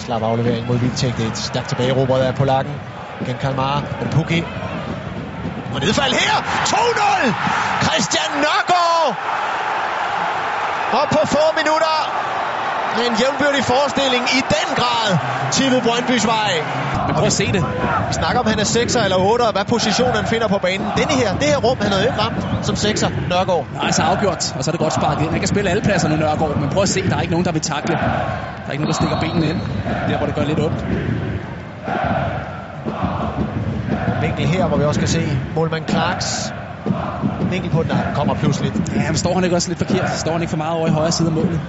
slap aflevering mod Vildtæk. Det er et stærkt tilbagerobret af Polakken. Gen Kalmar. Men Pukki. Og nedfald her. 2-0. Christian Nørgaard. Og på få minutter med en jævnbyrdig forestilling i den grad tippet Brøndbys vej. Men prøv at se det. Vi snakker om, han er 6'er eller 8'er, og hvad position han finder på banen. Denne her, det her rum, han havde ikke ramt som 6'er, Nørgaard. Nej, så afgjort, og så er det godt sparket ind. Han kan spille alle pladserne, Nørgaard, men prøv at se, der er ikke nogen, der vil takle. Der er ikke nogen, der stikker benene ind, der hvor det gør lidt ondt. Vinkel her, hvor vi også kan se målmand Clarks vinkel på den, der kommer pludselig. Ja, men står han ikke også lidt forkert? Står han ikke for meget over i højre side af målet?